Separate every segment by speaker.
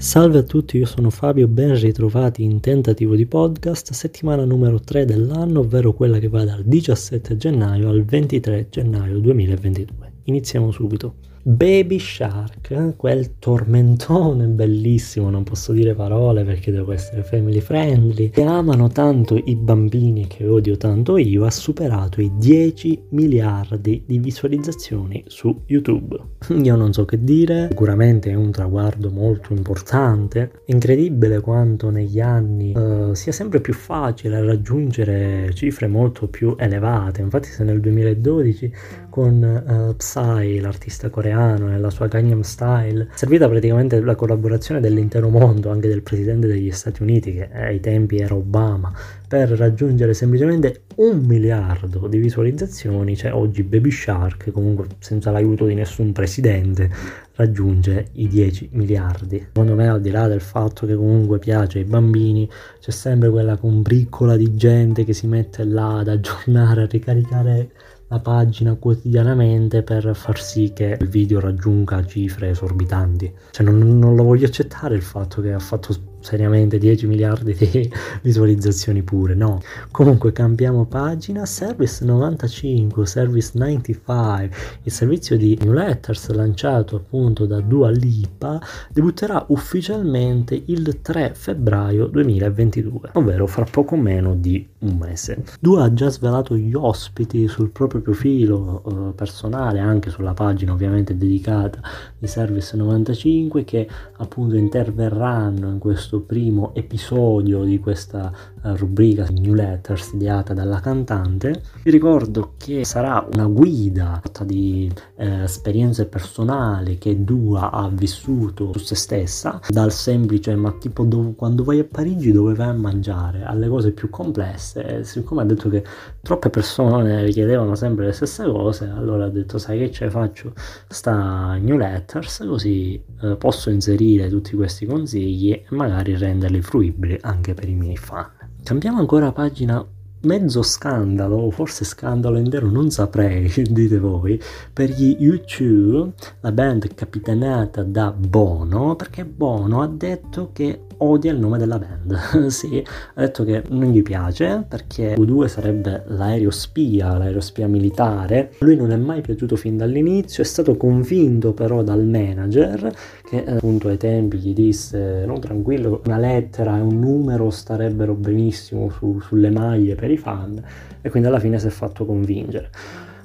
Speaker 1: Salve a tutti, io sono Fabio, ben ritrovati in tentativo di podcast, settimana numero 3 dell'anno, ovvero quella che va dal 17 gennaio al 23 gennaio 2022. Iniziamo subito. Baby Shark, quel tormentone bellissimo, non posso dire parole perché devo essere family friendly, che amano tanto i bambini che odio tanto io, ha superato i 10 miliardi di visualizzazioni su YouTube. Io non so che dire, sicuramente è un traguardo molto importante, incredibile quanto negli anni uh, sia sempre più facile raggiungere cifre molto più elevate, infatti se nel 2012 con uh, Psy, l'artista coreano, coreano nella sua Gangnam Style, servita praticamente la collaborazione dell'intero mondo, anche del presidente degli Stati Uniti, che ai tempi era Obama, per raggiungere semplicemente un miliardo di visualizzazioni, cioè oggi Baby Shark, comunque senza l'aiuto di nessun presidente, raggiunge i 10 miliardi. Secondo me al di là del fatto che comunque piace ai bambini, c'è sempre quella combriccola di gente che si mette là ad aggiornare, a ricaricare la pagina quotidianamente per far sì che il video raggiunga cifre esorbitanti. Cioè non, non lo voglio accettare il fatto che ha fatto seriamente 10 miliardi di visualizzazioni pure, no. Comunque cambiamo pagina, Service 95, Service 95, il servizio di newsletters lanciato appunto da Dua Lipa debutterà ufficialmente il 3 febbraio 2022, ovvero fra poco meno di un mese. Dua ha già svelato gli ospiti sul proprio profilo eh, personale, anche sulla pagina ovviamente dedicata di Service 95 che appunto interverranno in questo questo primo episodio di questa uh, rubrica newsletters ideata dalla cantante. Vi ricordo che sarà una guida di eh, esperienze personali che Dua ha vissuto su se stessa, dal semplice ma tipo dove, quando vai a Parigi dove vai a mangiare, alle cose più complesse. Siccome ha detto che troppe persone richiedevano sempre le stesse cose, allora ha detto sai che ce faccio sta newsletters così eh, posso inserire tutti questi consigli e magari magari renderli fruibili anche per i miei fan. Cambiamo ancora pagina mezzo scandalo, forse scandalo intero, non saprei, dite voi, per gli U2, la band capitanata da Bono, perché Bono ha detto che odia il nome della band. sì, ha detto che non gli piace perché U2 sarebbe l'aerospia, l'aerospia militare. lui non è mai piaciuto fin dall'inizio, è stato convinto però dal manager che eh, appunto ai tempi gli disse no tranquillo, una lettera e un numero starebbero benissimo su, sulle maglie per i fan e quindi alla fine si è fatto convincere.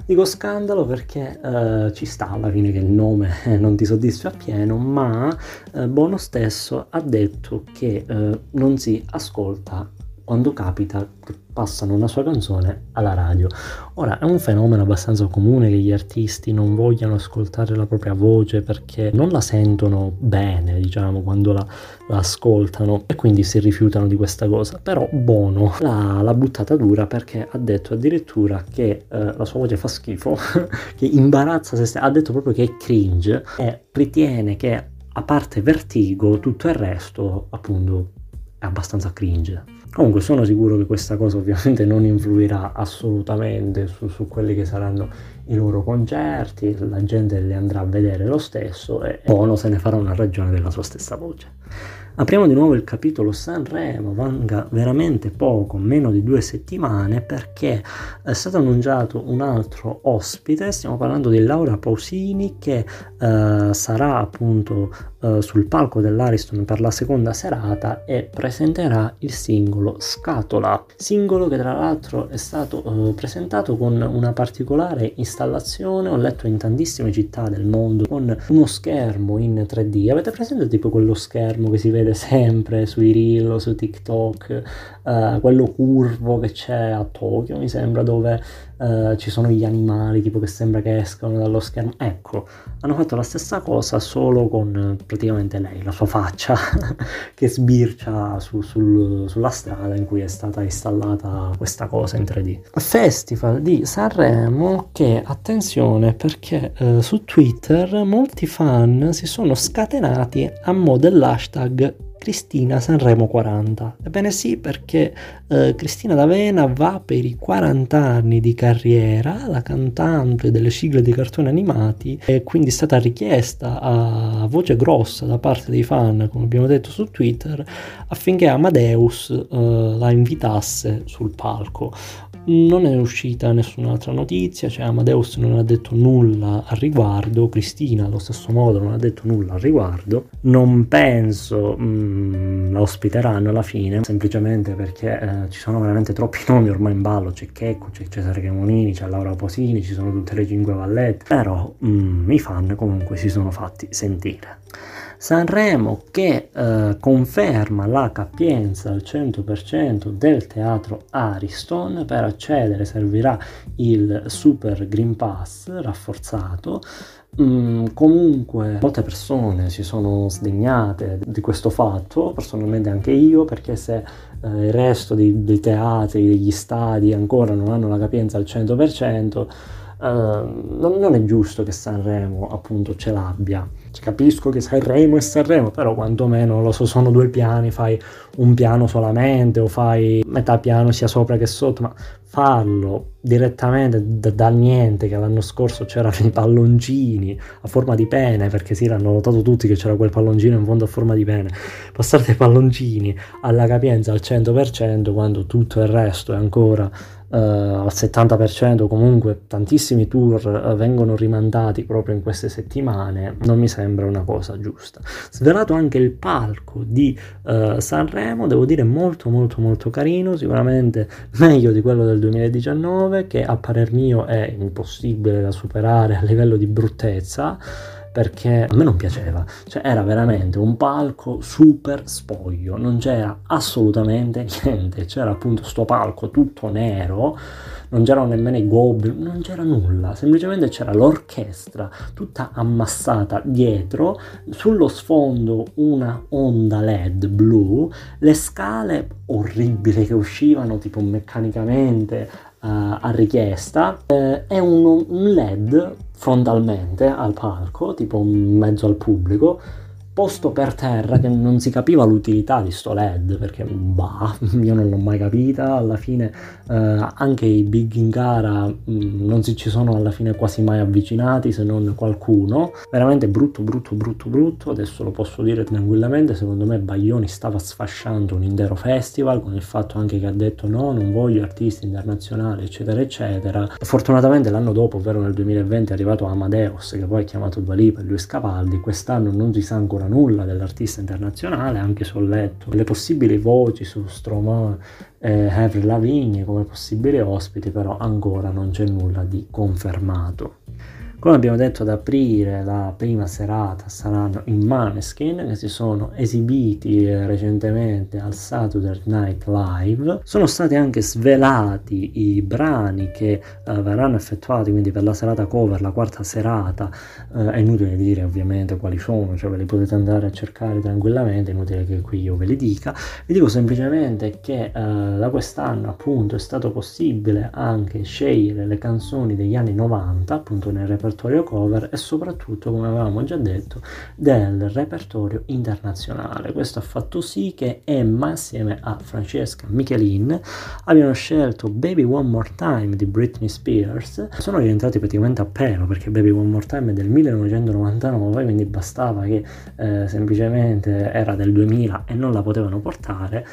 Speaker 1: Dico scandalo perché eh, ci sta alla fine che il nome non ti soddisfa appieno, ma eh, Bono stesso ha detto che eh, non si ascolta quando capita che passano una sua canzone alla radio. Ora è un fenomeno abbastanza comune che gli artisti non vogliano ascoltare la propria voce perché non la sentono bene, diciamo, quando la, la ascoltano e quindi si rifiutano di questa cosa. Però Bono l'ha, l'ha buttata dura perché ha detto addirittura che eh, la sua voce fa schifo, che imbarazza se stessa, ha detto proprio che è cringe e ritiene che a parte Vertigo tutto il resto appunto è abbastanza cringe. Comunque sono sicuro che questa cosa ovviamente non influirà assolutamente su, su, quelli che saranno i loro concerti, la gente li andrà a vedere lo stesso e Bono se ne farà una ragione della sua stessa voce. Apriamo di nuovo il capitolo Sanremo, manca veramente poco, meno di due settimane, perché è stato annunciato un altro ospite, stiamo parlando di Laura Pausini che eh, sarà appunto eh, sul palco dell'Ariston per la seconda serata e presenterà il singolo Scatola, singolo che tra l'altro è stato eh, presentato con una particolare installazione, ho letto in tantissime città del mondo, con uno schermo in 3D, avete presente tipo quello schermo che si vede sempre sui reel o su TikTok, uh, quello curvo che c'è a Tokyo, mi sembra, dove uh, ci sono gli animali tipo che sembra che escano dallo schermo. Ecco, hanno fatto la stessa cosa solo con uh, praticamente lei, la sua faccia che sbircia su, sul, sulla strada in cui è stata installata questa cosa in 3D. Festival di Sanremo che, attenzione, perché su Twitter molti fan si sono scatenati a mo' dell'hashtag Cristina Sanremo 40. Ebbene sì, perché eh, Cristina D'Avena va per i 40 anni di carriera, la cantante delle sigle dei cartoni animati, e quindi è stata richiesta a voce grossa da parte dei fan, come abbiamo detto su Twitter, affinché Amadeus eh, la invitasse sul palco non è uscita nessun'altra notizia, cioè Amadeus non ha detto nulla al riguardo, Cristina allo stesso modo non ha detto nulla al riguardo, non penso mm, la ospiteranno alla fine, semplicemente perché eh, ci sono veramente troppi nomi ormai in ballo, c'è Checco, c'è Cesare Cremonini, c'è Laura Posini, ci sono tutte le cinque vallette, però mm, i fan comunque si sono fatti sentire. Sanremo che eh, conferma la capienza al 100% del teatro Ariston, per accedere servirà il Super Green Pass rafforzato. Mm, comunque molte persone si sono sdegnate di questo fatto, personalmente anche io, perché se eh, il resto dei, dei teatri, degli stadi ancora non hanno la capienza al 100%, Uh, non, non, è giusto che Sanremo appunto ce l'abbia. Capisco che Sanremo è Sanremo, però quantomeno lo so, sono due piani, fai un piano solamente o fai metà piano sia sopra che sotto, ma farlo direttamente da, dal niente, che l'anno scorso c'erano i palloncini a forma di pene, perché sì, l'hanno notato tutti che c'era quel palloncino in fondo a forma di pene, passare dai palloncini alla capienza al 100% quando tutto il resto è ancora uh, al 70%, comunque tantissimi tour uh, vengono rimandati proprio in queste settimane, non mi sembra una cosa giusta. Svelato anche il palco di uh, Sanremo, devo dire molto molto molto carino, sicuramente meglio di quello del 2019 che a parer mio è impossibile da superare a livello di bruttezza perché a me non piaceva, cioè era veramente un palco super spoglio, non c'era assolutamente niente, c'era appunto sto palco tutto nero, non c'erano nemmeno i goblin, non c'era nulla, semplicemente c'era l'orchestra tutta ammassata dietro, sullo sfondo una onda LED blu, le scale orribili che uscivano tipo meccanicamente uh, a richiesta eh, è un, un LED frontalmente al palco, tipo in mezzo al pubblico, posto per terra che non si capiva l'utilità di sto LED perché bah, io non l'ho mai capita. Alla fine eh, anche i big in gara mh, mm, non si ci sono alla fine quasi mai avvicinati se non qualcuno. Veramente brutto brutto brutto brutto. Adesso lo posso dire tranquillamente secondo me Baglioni stava sfasciando un intero festival con il fatto anche che ha detto no non voglio artisti internazionali eccetera eccetera. Fortunatamente l'anno dopo ovvero nel 2020 è arrivato Amadeus che poi ha chiamato Dua e Luis Capaldi quest'anno non si sa ancora ancora nulla dell'artista internazionale, anche se ho letto le possibili voci su Stromae e Avril Lavigne come possibili ospiti, però ancora non c'è nulla di confermato. Come abbiamo detto ad aprire la prima serata saranno i Maneskin che si sono esibiti recentemente al Saturday Night Live. Sono stati anche svelati i brani che uh, verranno effettuati quindi per la serata cover, la quarta serata. Uh, è inutile dire ovviamente quali sono, cioè ve li potete andare a cercare tranquillamente, è inutile che qui io ve li dica. Vi dico semplicemente che uh, da quest'anno appunto è stato possibile anche scegliere le canzoni degli anni 90 appunto nel repertorio repertorio cover e soprattutto, come avevamo già detto, del repertorio internazionale. Questo ha fatto sì che Emma, assieme a Francesca Michelin, abbiano scelto Baby One More Time di Britney Spears. Sono rientrati praticamente a pelo perché Baby One More Time è del 1999, quindi bastava che eh, semplicemente era del 2000 e non la potevano portare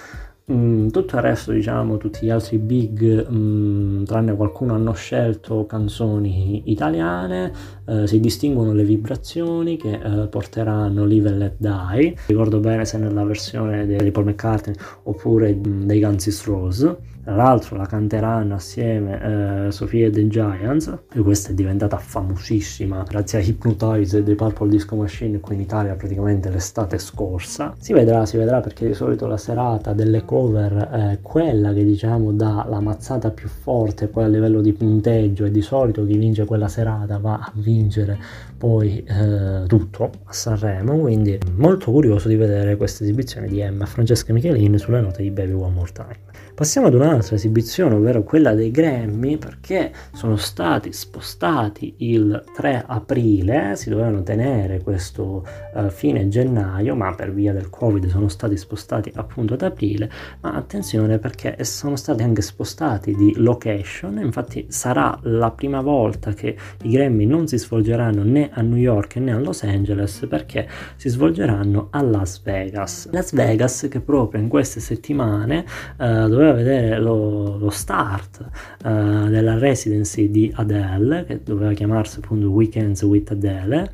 Speaker 1: Mm, tutto il resto, diciamo, tutti gli altri big, mm, tranne qualcuno, hanno scelto canzoni italiane, eh, si distinguono le vibrazioni che eh, porteranno Live and Let Die, ricordo bene se nella versione di Paul McCartney oppure mm, dei Guns N' Roses. Tra l'altro la canteranno assieme eh, Sofia The Giants, e questa è diventata famosissima grazie a Hypnotize dei Purple Disco Machine qui in Italia praticamente l'estate scorsa. Si vedrà, si vedrà perché di solito la serata delle cose cover eh, quella che diciamo dà la mazzata più forte poi a livello di punteggio e di solito chi vince quella serata va a vincere poi eh, tutto a Sanremo quindi molto curioso di vedere questa esibizione di Emma Francesca Michelin sulle note di Baby One More Time. Passiamo ad un'altra esibizione, ovvero quella dei Grammy, perché sono stati spostati il 3 aprile, si dovevano tenere questo uh, fine gennaio, ma per via del Covid sono stati spostati appunto ad aprile, ma attenzione perché sono stati anche spostati di location, infatti sarà la prima volta che i Grammy non si svolgeranno né a New York né a Los Angeles perché si svolgeranno a Las Vegas. Las Vegas che proprio in queste settimane uh, doveva vedere lo, lo start uh, della residency di Adele, che doveva chiamarsi appunto Weekends with Adele,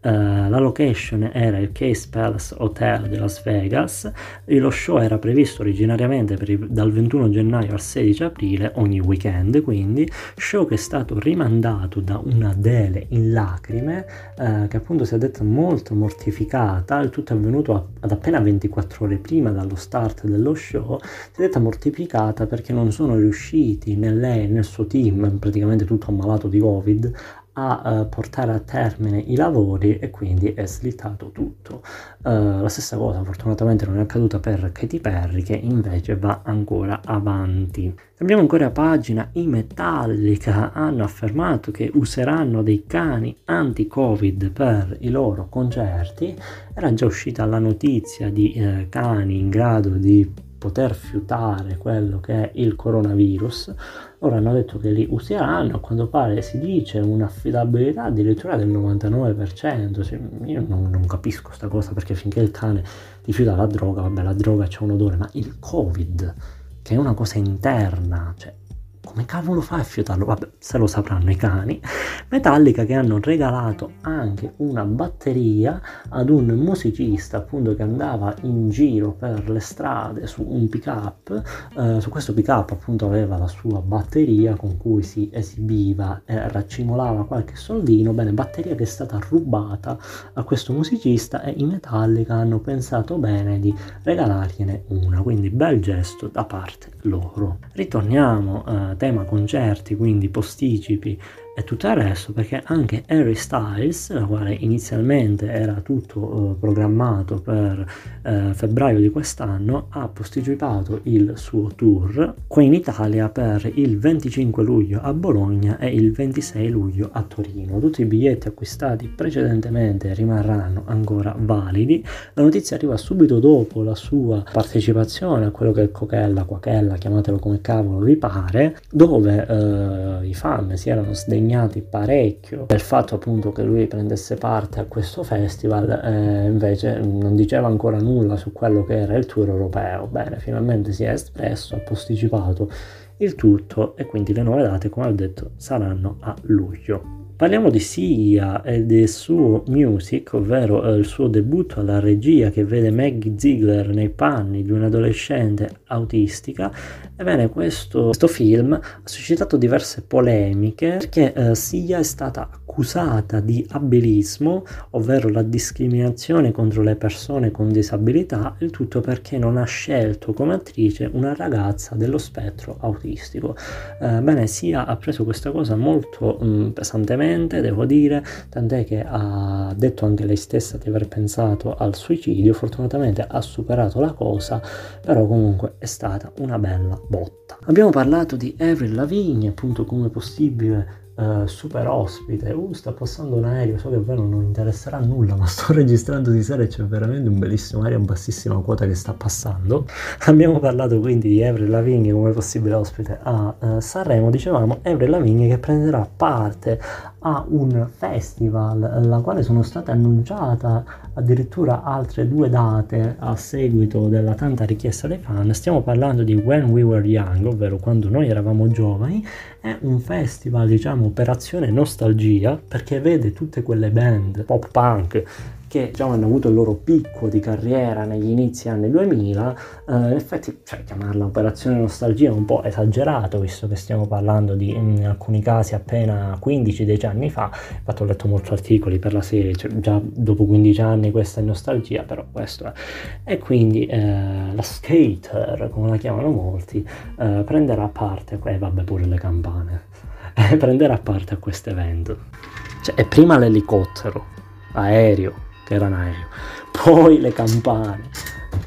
Speaker 1: Uh, la location era il Case Palace Hotel di Las Vegas e lo show era previsto originariamente il, dal 21 gennaio al 16 aprile ogni weekend quindi show che è stato rimandato da una Dele in lacrime uh, che appunto si è detta molto mortificata il tutto è avvenuto a, ad appena 24 ore prima dallo start dello show si è detta mortificata perché non sono riusciti né lei né il suo team praticamente tutto ammalato di covid a uh, portare a termine i lavori e quindi è slittato tutto. Uh, la stessa cosa fortunatamente non è accaduta per Katy Perry che invece va ancora avanti. Cambiamo ancora pagina, i Metallica hanno affermato che useranno dei cani anti-covid per i loro concerti, era già uscita la notizia di eh, cani in grado di poter fiutare quello che è il coronavirus. Ora hanno detto che li useranno, a quanto pare si dice un'affidabilità addirittura del 99%. Io non, non capisco questa cosa perché finché il cane ti fiuta la droga, vabbè la droga c'è un odore, ma il covid, che è una cosa interna, cioè come cavolo fai a fiutarlo? Vabbè, se lo sapranno i cani. Metallica che hanno regalato anche una batteria ad un musicista appunto che andava in giro per le strade su un pick up. Eh, su questo pick up appunto aveva la sua batteria con cui si esibiva e raccimolava qualche soldino. Bene, batteria che è stata rubata a questo musicista e i Metallica hanno pensato bene di regalargliene una. Quindi bel gesto da parte loro. Ritorniamo eh, tema concerti, quindi posticipi e tutto il resto perché anche Harry Styles, la quale inizialmente era tutto eh, programmato per eh, febbraio di quest'anno, ha posticipato il suo tour qui in Italia per il 25 luglio a Bologna e il 26 luglio a Torino. Tutti i biglietti acquistati precedentemente rimarranno ancora validi. La notizia arriva subito dopo la sua partecipazione a quello che è Cochella, Quachella, chiamatelo come cavolo vi pare, dove eh, i fan si erano sdegnati impegnati parecchio del fatto appunto che lui prendesse parte a questo festival eh, invece non diceva ancora nulla su quello che era il tour europeo. Bene finalmente si è espresso ha posticipato il tutto e quindi le nuove date come ho detto saranno a luglio Parliamo di Sia e del suo music, ovvero eh, il suo debutto alla regia che vede Maggie Ziegler nei panni di un'adolescente autistica. Ebbene, questo, questo film ha suscitato diverse polemiche perché eh, Sia è stata accusata di abilismo, ovvero la discriminazione contro le persone con disabilità, il tutto perché non ha scelto come attrice una ragazza dello spettro autistico. Eh, bene, Sia ha preso questa cosa molto mh, mm, pesantemente devo dire, tant'è che ha detto anche lei stessa di aver pensato al suicidio, fortunatamente ha superato la cosa, però comunque è stata una bella botta. Abbiamo parlato di Avril Lavigne, appunto come possibile uh, super ospite. Uh, sta passando un aereo, so che a voi non interesserà nulla, ma sto registrando di sera e c'è veramente un bellissimo aereo a bassissima quota che sta passando. Abbiamo parlato quindi di Avril Lavigne come possibile ospite a uh, Sanremo, dicevamo Avril Lavigne che prenderà parte a un festival alla quale sono state annunciate addirittura altre due date a seguito della tanta richiesta dei fan. Stiamo parlando di When We Were Young, ovvero quando noi eravamo giovani, è un festival, diciamo, operazione nostalgia, perché vede tutte quelle band pop punk che già hanno avuto il loro picco di carriera negli inizi anni 2000, eh, in effetti cioè, chiamarla operazione nostalgia è un po' esagerato, visto che stiamo parlando di in alcuni casi appena 15-10 anni fa, infatti ho letto molti articoli per la serie, cioè, già dopo 15 anni questa è nostalgia, però questo è. E quindi eh, la skater, come la chiamano molti, eh, prenderà parte, e vabbè pure le campane, prenderà parte a questo evento. Cioè, è prima l'elicottero, aereo, che era un aereo, poi le campane.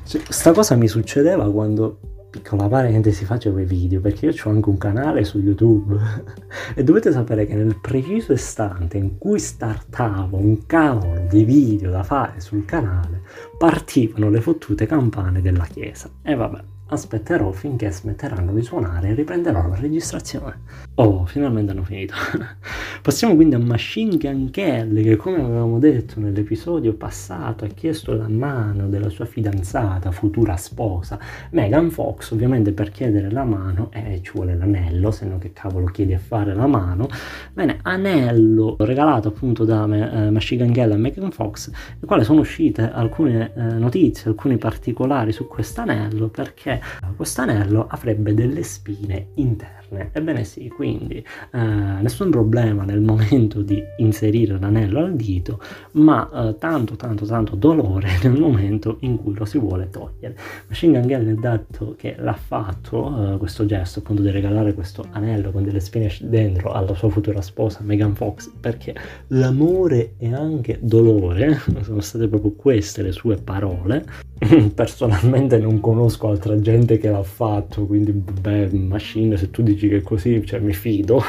Speaker 1: Cioè, sta cosa mi succedeva quando, piccola parentesi, facevo i video, perché io ho anche un canale su YouTube e dovete sapere che nel preciso istante in cui startavo un cavolo di video da fare sul canale, partivano le fottute campane della chiesa. E vabbè, aspetterò finché smetteranno di suonare e riprenderò la registrazione. Oh, finalmente hanno finito. Passiamo quindi a Machine Gun Kelly che come avevamo detto nell'episodio passato ha chiesto la mano della sua fidanzata, futura sposa, Megan Fox, ovviamente per chiedere la mano eh, ci vuole l'anello, se no che cavolo chiedi a fare la mano. Bene, anello regalato appunto da eh, Machine Gun Kelly a Megan Fox, nel quale sono uscite alcune eh, notizie, alcuni particolari su quest'anello perché questo anello avrebbe delle spine interne. Ebbene sì, quindi eh, nessun problema nel momento di inserire l'anello al dito, ma eh, tanto tanto tanto dolore nel momento in cui lo si vuole togliere. Machine Gun Kelly ha detto che l'ha fatto, eh, questo gesto appunto di regalare questo anello con delle spine dentro alla sua futura sposa Megan Fox, perché l'amore è anche dolore, sono state proprio queste le sue parole. Personalmente non conosco altra gente che l'ha fatto, quindi beh, Machine, se tu dici che è così, cioè mi fido.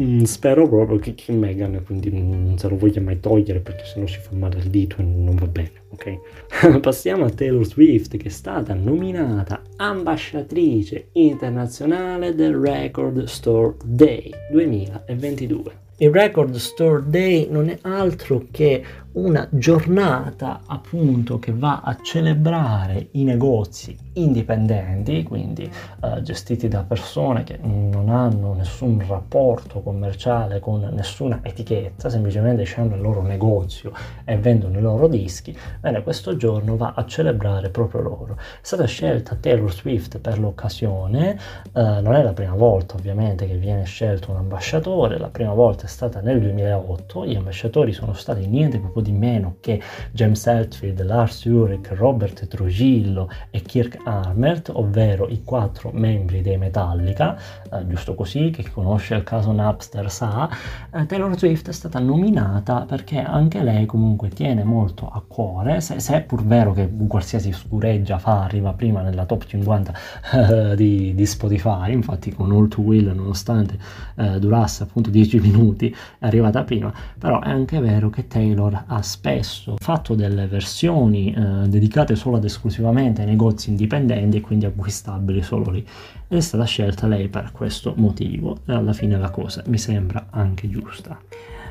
Speaker 1: Mm, spero proprio che, che Megan quindi non se lo voglia mai togliere perché sennò si fa male il dito e non va bene, ok? Passiamo a Taylor Swift che è stata nominata ambasciatrice internazionale del Record Store Day 2022. Il Record Store Day non è altro che una giornata appunto che va a celebrare i negozi indipendenti, quindi eh, gestiti da persone che non hanno nessun rapporto commerciale con nessuna etichetta, semplicemente hanno il loro negozio e vendono i loro dischi, bene, questo giorno va a celebrare proprio loro. È stata scelta Taylor Swift per l'occasione, eh, non è la prima volta ovviamente che viene scelto un ambasciatore, la prima volta è stata nel 2008, gli ambasciatori sono stati niente proprio di meno che James Hetfield, Lars Ulrich, Robert Trujillo e Kirk Hammett, ovvero i quattro membri dei Metallica, eh, giusto così, chi conosce il caso Napster sa, eh, Taylor Swift è stata nominata perché anche lei comunque tiene molto a cuore, se, se è pur vero che qualsiasi scureggia fa arriva prima nella top 50 eh, di, di, Spotify, infatti con All To Will nonostante eh, durasse appunto 10 minuti è arrivata prima, però è anche vero che Taylor ha spesso fatto delle versioni eh, dedicate solo ed esclusivamente ai negozi indipendenti e quindi acquistabili solo lì. Ed è stata scelta lei per questo motivo. E alla fine la cosa mi sembra anche giusta.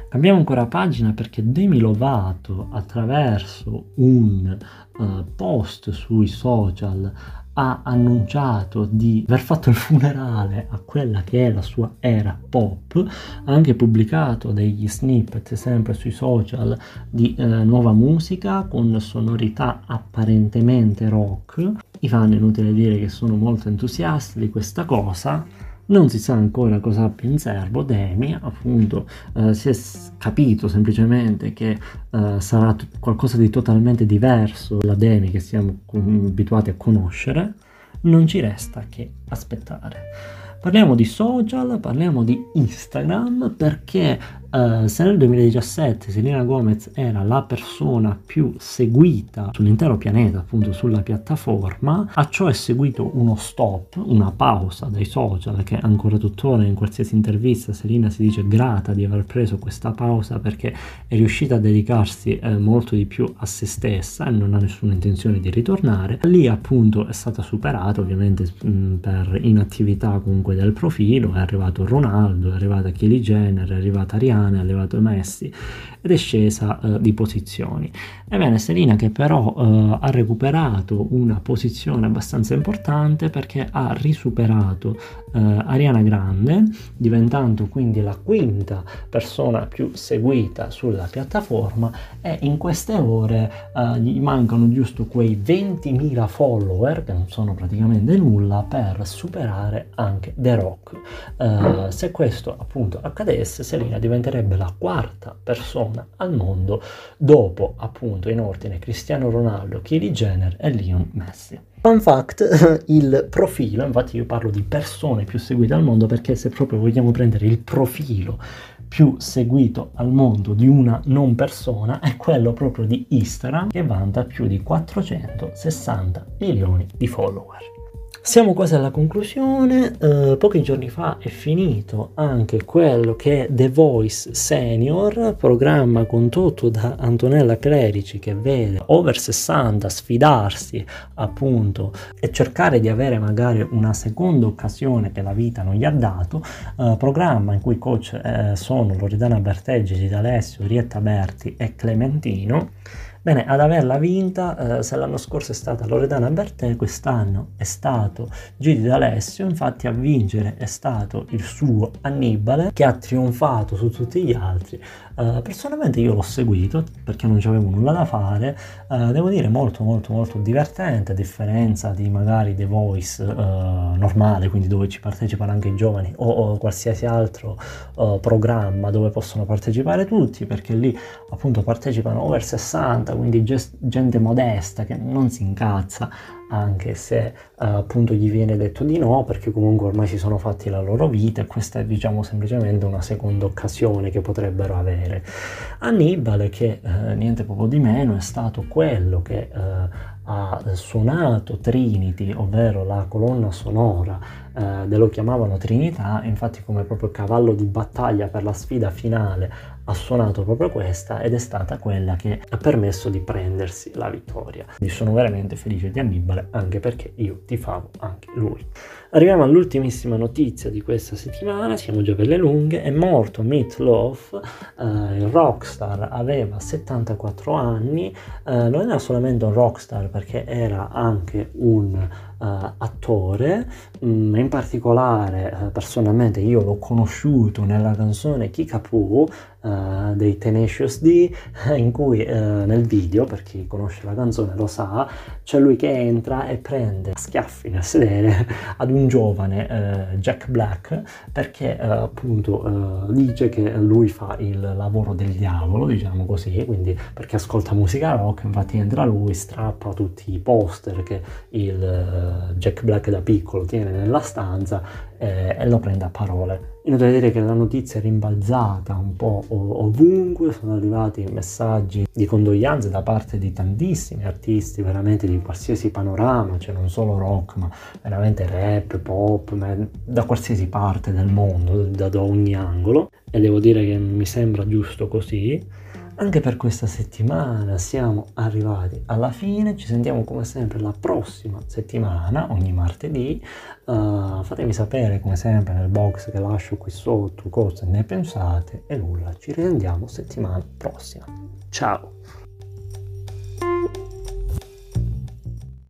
Speaker 1: Cambiamo ancora pagina perché Demi Lovato attraverso un uh, post sui social ha annunciato di aver fatto il funerale a quella che è la sua era pop, ha anche pubblicato degli snippet sempre sui social di eh, nuova musica con sonorità apparentemente rock. I fan inutile dire che sono molto entusiasti di questa cosa non si sa ancora cosa abbia in serbo Demi, appunto eh, si è capito semplicemente che eh, sarà t- qualcosa di totalmente diverso dalla Demi che siamo abituati a conoscere, non ci resta che aspettare. Parliamo di social, parliamo di Instagram perché uh, se nel 2017 Selena Gomez era la persona più seguita sull'intero pianeta, appunto sulla piattaforma, a ciò è seguito uno stop, una pausa dai social che ancora tuttora in qualsiasi intervista Selena si dice grata di aver preso questa pausa perché è riuscita a dedicarsi eh, molto di più a se stessa e non ha nessuna intenzione di ritornare. Lì appunto è stata superata ovviamente mh, per inattività comunque del profilo, è arrivato Ronaldo, è arrivata Kylie Jenner, è arrivata Rihanna italiane, ha levato i Messi ed è scesa uh, di posizioni. Ebbene, Selina che però uh, ha recuperato una posizione abbastanza importante perché ha risuperato Ariana Grande, diventando quindi la quinta persona più seguita sulla piattaforma e in queste ore gli mancano giusto quei 20.000 follower, che non sono praticamente nulla, per superare anche The Rock. Uh, se questo appunto accadesse, Selina diventerebbe la quarta persona al mondo dopo appunto in ordine Cristiano Ronaldo, Kylie Jenner e Leon Messi. Fun fact, il profilo, infatti io parlo di persone più seguite al mondo perché se proprio vogliamo prendere il profilo più seguito al mondo di una non persona è quello proprio di Instagram che vanta più di 460 milioni di follower. Siamo quasi alla conclusione, uh, pochi giorni fa è finito anche quello che è The Voice Senior, programma condotto da Antonella Clerici che vede over 60 sfidarsi appunto e cercare di avere magari una seconda occasione che la vita non gli ha dato, uh, programma in cui coach eh, sono Loredana Berteggi, Gita Alessio, Rietta Berti e Clementino Bene, ad averla vinta, eh, se l'anno scorso è stata Loredana Bertè, quest'anno è stato Gigi D'Alessio, infatti a vincere è stato il suo Annibale, che ha trionfato su tutti gli altri. Eh, personalmente io l'ho seguito perché non avevo nulla da fare, eh, devo dire molto molto molto divertente, a differenza di magari The Voice eh, normale, quindi dove ci partecipano anche i giovani o, o qualsiasi altro eh, programma dove possono partecipare tutti, perché lì appunto partecipano over 60 quindi gente modesta che non si incazza anche se uh, appunto gli viene detto di no perché comunque ormai si sono fatti la loro vita e questa è diciamo semplicemente una seconda occasione che potrebbero avere. Annibale che uh, niente poco di meno è stato quello che uh, ha suonato Trinity, ovvero la colonna sonora eh, lo chiamavano Trinità, infatti come proprio cavallo di battaglia per la sfida finale ha suonato proprio questa ed è stata quella che ha permesso di prendersi la vittoria. Quindi sono veramente felice di Annibale anche perché io tifavo anche lui. Arriviamo all'ultimissima notizia di questa settimana, siamo già per le lunghe, è morto Meat Loaf, eh, il rockstar aveva 74 anni, eh, non era solamente un rockstar perché era anche un attore, mm, in particolare uh, personalmente io l'ho conosciuto nella canzone Kickapoo uh, dei Tenacious D, in cui nel video, per chi conosce la canzone lo sa, c'è lui che entra e prende schiaffi nel sedere ad un giovane Jack Black perché appunto dice che lui fa il lavoro del diavolo, diciamo così, quindi perché ascolta musica rock, infatti entra lui, strappa tutti i poster che il Jack Black da piccolo tiene nella stanza eh, e lo prende a parole. Inutile dire che la notizia è rimbalzata un po' ovunque, sono arrivati messaggi di condoglianze da parte di tantissimi artisti, veramente di qualsiasi panorama, cioè non solo rock, ma veramente rap, pop, da qualsiasi parte del mondo, da ogni angolo. E devo dire che mi sembra giusto così. Anche per questa settimana siamo arrivati alla fine, ci sentiamo come sempre la prossima settimana, ogni martedì. Uh, fatemi sapere come sempre nel box che lascio qui sotto cosa ne pensate e nulla, ci risendiamo settimana prossima. Ciao!